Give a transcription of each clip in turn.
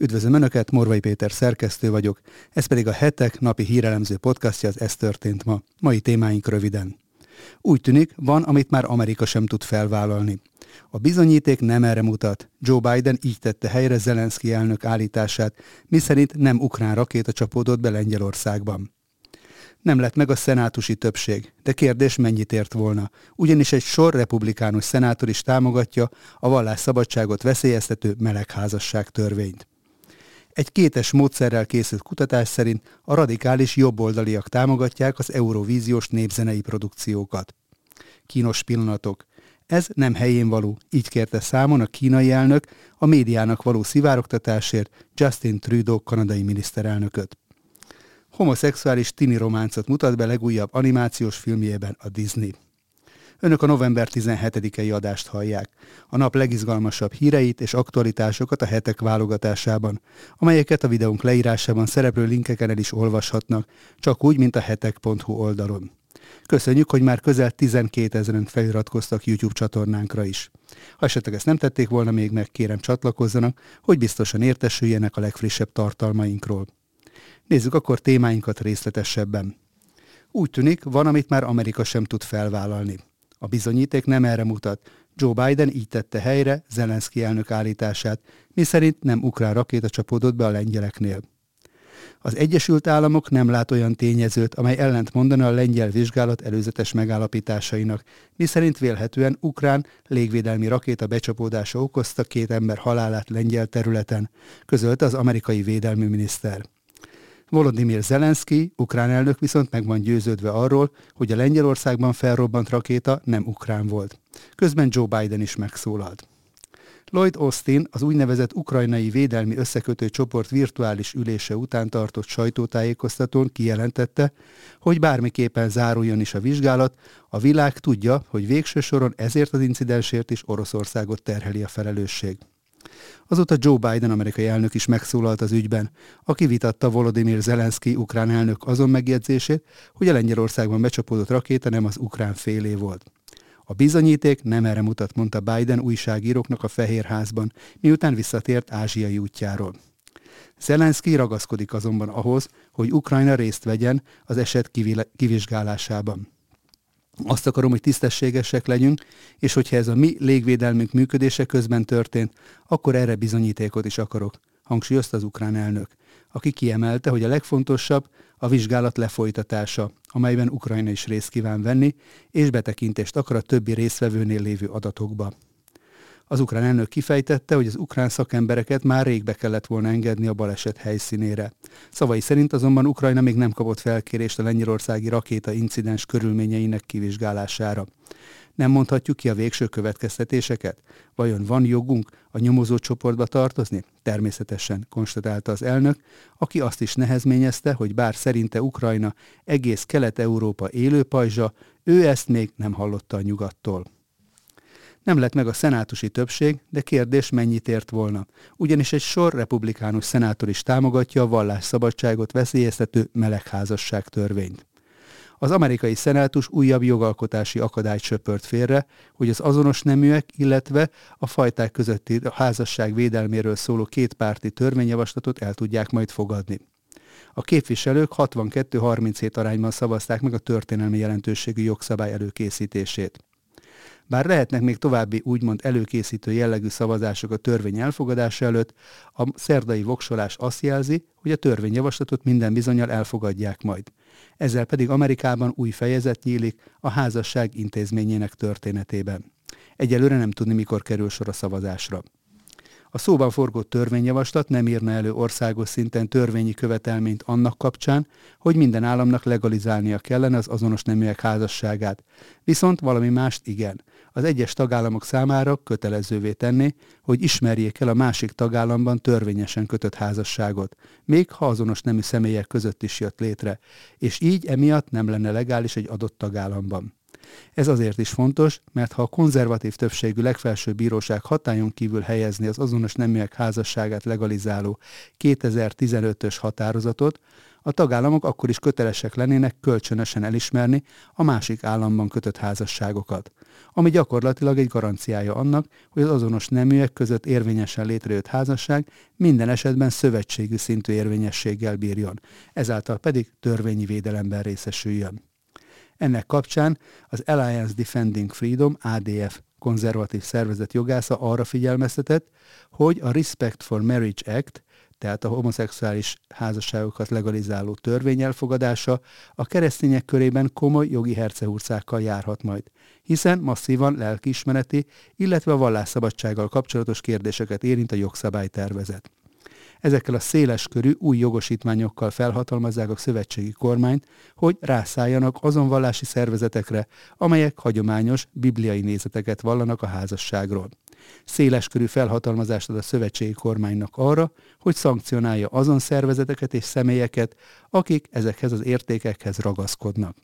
Üdvözlöm Önöket, Morvai Péter szerkesztő vagyok, ez pedig a hetek napi hírelemző podcastja az Ez történt ma. Mai témáink röviden. Úgy tűnik, van, amit már Amerika sem tud felvállalni. A bizonyíték nem erre mutat. Joe Biden így tette helyre Zelenszky elnök állítását, miszerint nem ukrán rakéta csapódott be Lengyelországban. Nem lett meg a szenátusi többség, de kérdés mennyit ért volna, ugyanis egy sor republikánus szenátor is támogatja a vallásszabadságot veszélyeztető melegházasság törvényt. Egy kétes módszerrel készült kutatás szerint a radikális jobboldaliak támogatják az eurovíziós népzenei produkciókat. Kínos pillanatok. Ez nem helyén való, így kérte számon a kínai elnök a médiának való szivárogtatásért Justin Trudeau kanadai miniszterelnököt. Homoszexuális tini románcot mutat be legújabb animációs filmjében a Disney. Önök a november 17-i adást hallják. A nap legizgalmasabb híreit és aktualitásokat a hetek válogatásában, amelyeket a videónk leírásában szereplő linkeken el is olvashatnak, csak úgy, mint a hetek.hu oldalon. Köszönjük, hogy már közel 12 ezeren feliratkoztak YouTube csatornánkra is. Ha esetleg ezt nem tették volna még meg, kérem csatlakozzanak, hogy biztosan értesüljenek a legfrissebb tartalmainkról. Nézzük akkor témáinkat részletesebben. Úgy tűnik, van, amit már Amerika sem tud felvállalni. A bizonyíték nem erre mutat. Joe Biden így tette helyre Zelenszky elnök állítását, miszerint nem ukrán rakéta csapódott be a lengyeleknél. Az Egyesült Államok nem lát olyan tényezőt, amely ellent mondana a lengyel vizsgálat előzetes megállapításainak, miszerint vélhetően ukrán légvédelmi rakéta becsapódása okozta két ember halálát lengyel területen, közölte az amerikai védelmi miniszter. Volodymyr Zelenszky, ukrán elnök viszont meg van győződve arról, hogy a Lengyelországban felrobbant rakéta nem ukrán volt. Közben Joe Biden is megszólalt. Lloyd Austin az úgynevezett ukrajnai védelmi összekötő csoport virtuális ülése után tartott sajtótájékoztatón kijelentette, hogy bármiképpen záruljon is a vizsgálat, a világ tudja, hogy végső soron ezért az incidensért is Oroszországot terheli a felelősség. Azóta Joe Biden amerikai elnök is megszólalt az ügyben, aki vitatta Volodymyr Zelenszky ukrán elnök azon megjegyzését, hogy a Lengyelországban becsapódott rakéta nem az ukrán félé volt. A bizonyíték nem erre mutat, mondta Biden újságíróknak a Fehérházban, miután visszatért ázsiai útjáról. Zelenszky ragaszkodik azonban ahhoz, hogy Ukrajna részt vegyen az eset kivizsgálásában. Azt akarom, hogy tisztességesek legyünk, és hogyha ez a mi légvédelmünk működése közben történt, akkor erre bizonyítékot is akarok, hangsúlyozta az ukrán elnök, aki kiemelte, hogy a legfontosabb a vizsgálat lefolytatása, amelyben Ukrajna is részt kíván venni, és betekintést akar a többi résztvevőnél lévő adatokba. Az ukrán elnök kifejtette, hogy az ukrán szakembereket már rég be kellett volna engedni a baleset helyszínére. Szavai szerint azonban Ukrajna még nem kapott felkérést a lengyelországi rakéta incidens körülményeinek kivizsgálására. Nem mondhatjuk ki a végső következtetéseket? Vajon van jogunk a nyomozó csoportba tartozni? Természetesen, konstatálta az elnök, aki azt is nehezményezte, hogy bár szerinte Ukrajna egész Kelet-Európa élő pajzsa, ő ezt még nem hallotta a nyugattól. Nem lett meg a szenátusi többség, de kérdés mennyit ért volna. Ugyanis egy sor republikánus szenátor is támogatja a vallásszabadságot veszélyeztető melegházasság törvényt. Az amerikai szenátus újabb jogalkotási akadályt söpört félre, hogy az azonos neműek, illetve a fajták közötti házasság védelméről szóló kétpárti törvényjavaslatot el tudják majd fogadni. A képviselők 62-37 arányban szavazták meg a történelmi jelentőségű jogszabály előkészítését. Bár lehetnek még további úgymond előkészítő jellegű szavazások a törvény elfogadása előtt, a szerdai voksolás azt jelzi, hogy a törvényjavaslatot minden bizonyal elfogadják majd. Ezzel pedig Amerikában új fejezet nyílik a házasság intézményének történetében. Egyelőre nem tudni, mikor kerül sor a szavazásra. A szóban forgott törvényjavaslat nem írna elő országos szinten törvényi követelményt annak kapcsán, hogy minden államnak legalizálnia kellene az azonos neműek házasságát. Viszont valami mást igen. Az egyes tagállamok számára kötelezővé tenni, hogy ismerjék el a másik tagállamban törvényesen kötött házasságot, még ha azonos nemű személyek között is jött létre, és így emiatt nem lenne legális egy adott tagállamban. Ez azért is fontos, mert ha a konzervatív többségű legfelsőbb bíróság hatályon kívül helyezni az azonos neműek házasságát legalizáló 2015-ös határozatot, a tagállamok akkor is kötelesek lennének kölcsönösen elismerni a másik államban kötött házasságokat. ami gyakorlatilag egy garanciája annak, hogy az azonos neműek között érvényesen létrejött házasság minden esetben szövetségű szintű érvényességgel bírjon, ezáltal pedig törvényi védelemben részesüljön. Ennek kapcsán az Alliance Defending Freedom, ADF konzervatív szervezet jogásza arra figyelmeztetett, hogy a Respect for Marriage Act, tehát a homoszexuális házasságokat legalizáló törvény elfogadása a keresztények körében komoly jogi hercehurcákkal járhat majd, hiszen masszívan lelkiismereti, illetve a vallásszabadsággal kapcsolatos kérdéseket érint a jogszabálytervezet. Ezekkel a széles körű új jogosítmányokkal felhatalmazzák a szövetségi kormányt, hogy rászálljanak azon vallási szervezetekre, amelyek hagyományos bibliai nézeteket vallanak a házasságról. Széles körű felhatalmazást ad a szövetségi kormánynak arra, hogy szankcionálja azon szervezeteket és személyeket, akik ezekhez az értékekhez ragaszkodnak.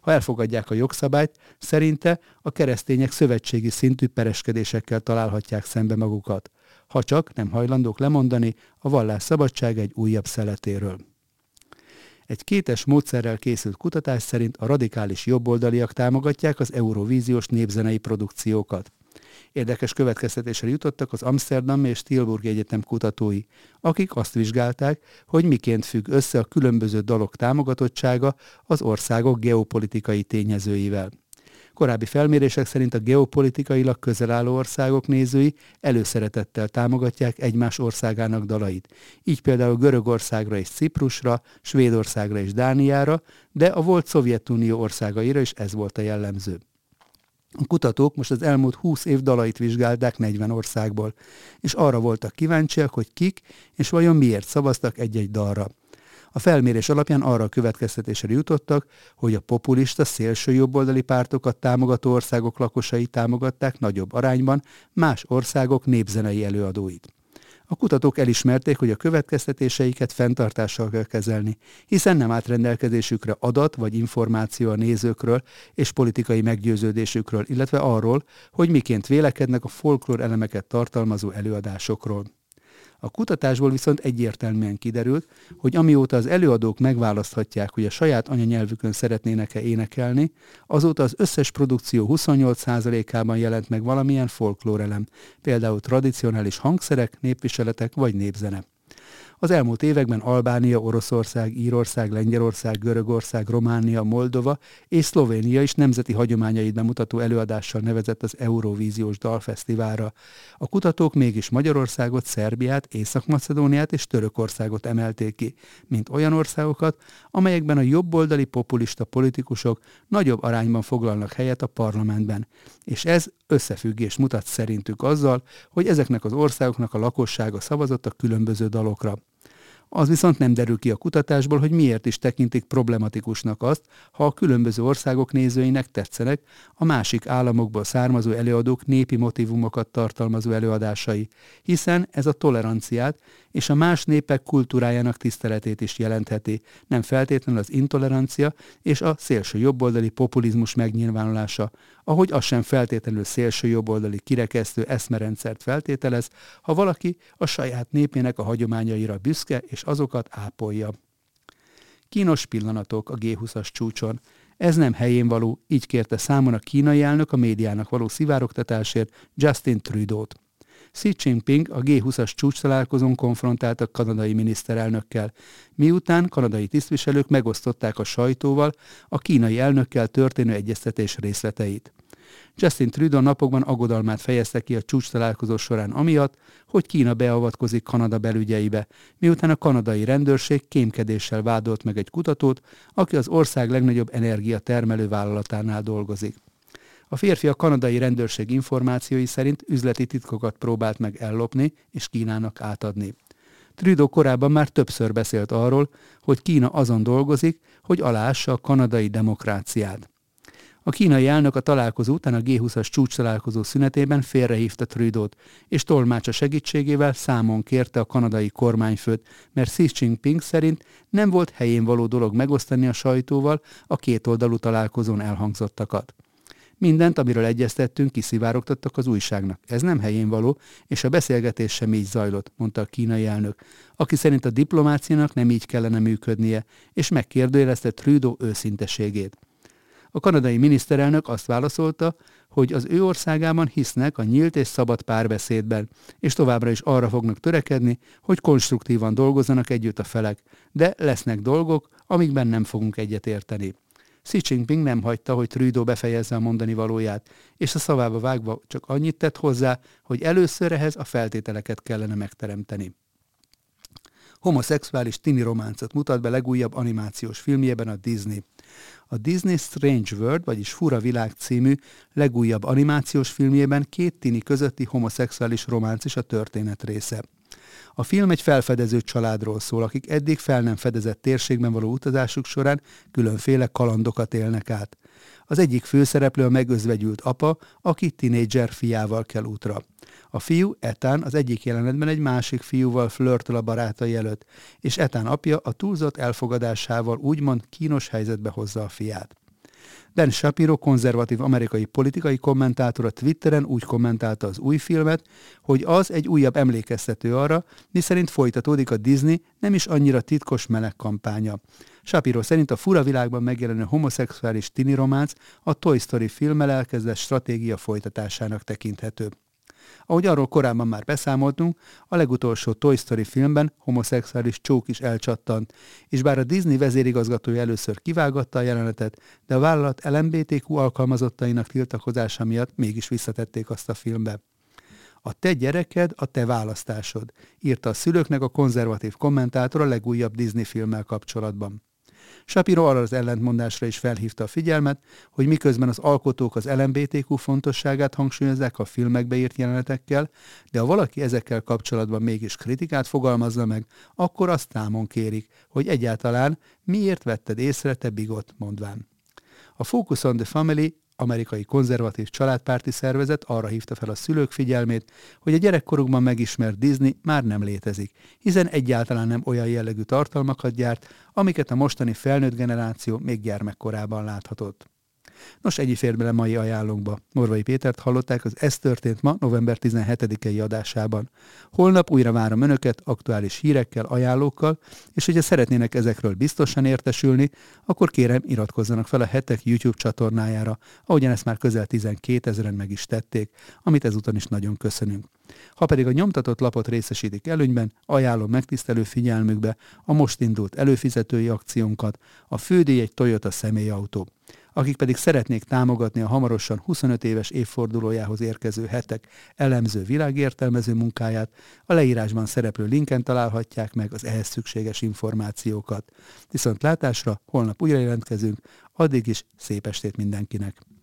Ha elfogadják a jogszabályt, szerinte a keresztények szövetségi szintű pereskedésekkel találhatják szembe magukat ha csak nem hajlandók lemondani a vallás szabadság egy újabb szeletéről. Egy kétes módszerrel készült kutatás szerint a radikális jobboldaliak támogatják az eurovíziós népzenei produkciókat. Érdekes következtetésre jutottak az Amsterdam és Tilburg Egyetem kutatói, akik azt vizsgálták, hogy miként függ össze a különböző dalok támogatottsága az országok geopolitikai tényezőivel. Korábbi felmérések szerint a geopolitikailag közel álló országok nézői előszeretettel támogatják egymás országának dalait. Így például Görögországra és Ciprusra, Svédországra és Dániára, de a volt Szovjetunió országaira is ez volt a jellemző. A kutatók most az elmúlt 20 év dalait vizsgálták 40 országból, és arra voltak kíváncsiak, hogy kik és vajon miért szavaztak egy-egy dalra. A felmérés alapján arra a következtetésre jutottak, hogy a populista szélső jobboldali pártokat támogató országok lakosai támogatták nagyobb arányban más országok népzenei előadóit. A kutatók elismerték, hogy a következtetéseiket fenntartással kell kezelni, hiszen nem állt rendelkezésükre adat vagy információ a nézőkről és politikai meggyőződésükről, illetve arról, hogy miként vélekednek a folklór elemeket tartalmazó előadásokról. A kutatásból viszont egyértelműen kiderült, hogy amióta az előadók megválaszthatják, hogy a saját anyanyelvükön szeretnének-e énekelni, azóta az összes produkció 28%-ában jelent meg valamilyen folklórelem, például tradicionális hangszerek, népviseletek vagy népzene. Az elmúlt években Albánia, Oroszország, Írország, Lengyelország, Görögország, Románia, Moldova és Szlovénia is nemzeti hagyományait bemutató előadással nevezett az Eurovíziós Dalfesztiválra. A kutatók mégis Magyarországot, Szerbiát, Észak-Macedóniát és Törökországot emelték ki, mint olyan országokat, amelyekben a jobboldali populista politikusok nagyobb arányban foglalnak helyet a parlamentben. És ez összefüggés mutat szerintük azzal, hogy ezeknek az országoknak a lakossága szavazott a különböző dalokra. Az viszont nem derül ki a kutatásból, hogy miért is tekintik problematikusnak azt, ha a különböző országok nézőinek tetszenek a másik államokból származó előadók népi motivumokat tartalmazó előadásai, hiszen ez a toleranciát és a más népek kultúrájának tiszteletét is jelentheti, nem feltétlenül az intolerancia és a szélső jobboldali populizmus megnyilvánulása, ahogy az sem feltétlenül szélső jobboldali kirekesztő eszmerendszert feltételez, ha valaki a saját népének a hagyományaira büszke és azokat ápolja. Kínos pillanatok a G20-as csúcson. Ez nem helyén való, így kérte számon a kínai elnök a médiának való szivárogtatásért Justin Trudeau-t. Xi Jinping a G20-as csúcs találkozón konfrontált a kanadai miniszterelnökkel, miután kanadai tisztviselők megosztották a sajtóval a kínai elnökkel történő egyeztetés részleteit. Justin Trudeau napokban aggodalmát fejezte ki a csúcs találkozó során amiatt, hogy Kína beavatkozik Kanada belügyeibe, miután a kanadai rendőrség kémkedéssel vádolt meg egy kutatót, aki az ország legnagyobb energiatermelő vállalatánál dolgozik. A férfi a kanadai rendőrség információi szerint üzleti titkokat próbált meg ellopni és Kínának átadni. Trudeau korábban már többször beszélt arról, hogy Kína azon dolgozik, hogy alássa a kanadai demokráciát. A kínai elnök a találkozó után a G20-as csúcs találkozó szünetében félrehívta Trudeau-t, és tolmácsa segítségével számon kérte a kanadai kormányfőt, mert Xi Jinping szerint nem volt helyén való dolog megosztani a sajtóval a kétoldalú találkozón elhangzottakat. Mindent, amiről egyeztettünk, kiszivárogtattak az újságnak. Ez nem helyén való, és a beszélgetés sem így zajlott, mondta a kínai elnök, aki szerint a diplomáciának nem így kellene működnie, és megkérdőjelezte Trudeau őszinteségét. A kanadai miniszterelnök azt válaszolta, hogy az ő országában hisznek a nyílt és szabad párbeszédben, és továbbra is arra fognak törekedni, hogy konstruktívan dolgozzanak együtt a felek, de lesznek dolgok, amikben nem fogunk egyetérteni. Xi Jinping nem hagyta, hogy Trudeau befejezze a mondani valóját, és a szavába vágva csak annyit tett hozzá, hogy először ehhez a feltételeket kellene megteremteni. Homoszexuális tini románcot mutat be legújabb animációs filmjében a Disney. A Disney Strange World, vagyis Fura Világ című legújabb animációs filmjében két tini közötti homoszexuális románc is a történet része. A film egy felfedező családról szól, akik eddig fel nem fedezett térségben való utazásuk során különféle kalandokat élnek át. Az egyik főszereplő a megözvegyült apa, aki tinédzser fiával kell útra. A fiú, Etán, az egyik jelenetben egy másik fiúval flörtöl a barátai előtt, és Etán apja a túlzott elfogadásával úgymond kínos helyzetbe hozza a fiát. Ben Shapiro, konzervatív amerikai politikai kommentátor a Twitteren úgy kommentálta az új filmet, hogy az egy újabb emlékeztető arra, miszerint folytatódik a Disney nem is annyira titkos meleg kampánya. Shapiro szerint a fura világban megjelenő homoszexuális tini románc a Toy Story filmmel elkezdett stratégia folytatásának tekinthető. Ahogy arról korábban már beszámoltunk, a legutolsó Toy Story filmben homoszexuális csók is elcsattant, és bár a Disney vezérigazgatója először kivágatta a jelenetet, de a vállalat LMBTQ alkalmazottainak tiltakozása miatt mégis visszatették azt a filmbe. A te gyereked a te választásod, írta a szülőknek a konzervatív kommentátor a legújabb Disney filmmel kapcsolatban. Shapiro arra az ellentmondásra is felhívta a figyelmet, hogy miközben az alkotók az LMBTQ fontosságát hangsúlyozzák a filmekbe írt jelenetekkel, de ha valaki ezekkel kapcsolatban mégis kritikát fogalmazza meg, akkor azt támon kérik, hogy egyáltalán miért vetted észre te bigot mondván. A Focus on the Family amerikai konzervatív családpárti szervezet arra hívta fel a szülők figyelmét, hogy a gyerekkorukban megismert Disney már nem létezik, hiszen egyáltalán nem olyan jellegű tartalmakat gyárt, amiket a mostani felnőtt generáció még gyermekkorában láthatott. Nos, ennyi fér bele mai ajánlónkba. Morvai Pétert hallották az Ez történt ma, november 17-i adásában. Holnap újra várom Önöket aktuális hírekkel, ajánlókkal, és hogyha szeretnének ezekről biztosan értesülni, akkor kérem iratkozzanak fel a hetek YouTube csatornájára, ahogyan ezt már közel 12 ezeren meg is tették, amit ezúton is nagyon köszönünk. Ha pedig a nyomtatott lapot részesítik előnyben, ajánlom megtisztelő figyelmükbe a most indult előfizetői akciónkat, a fődíj egy Toyota személyautó akik pedig szeretnék támogatni a hamarosan 25 éves évfordulójához érkező hetek elemző világértelmező munkáját, a leírásban szereplő linken találhatják meg az ehhez szükséges információkat. Viszont látásra holnap újra jelentkezünk, addig is szép estét mindenkinek!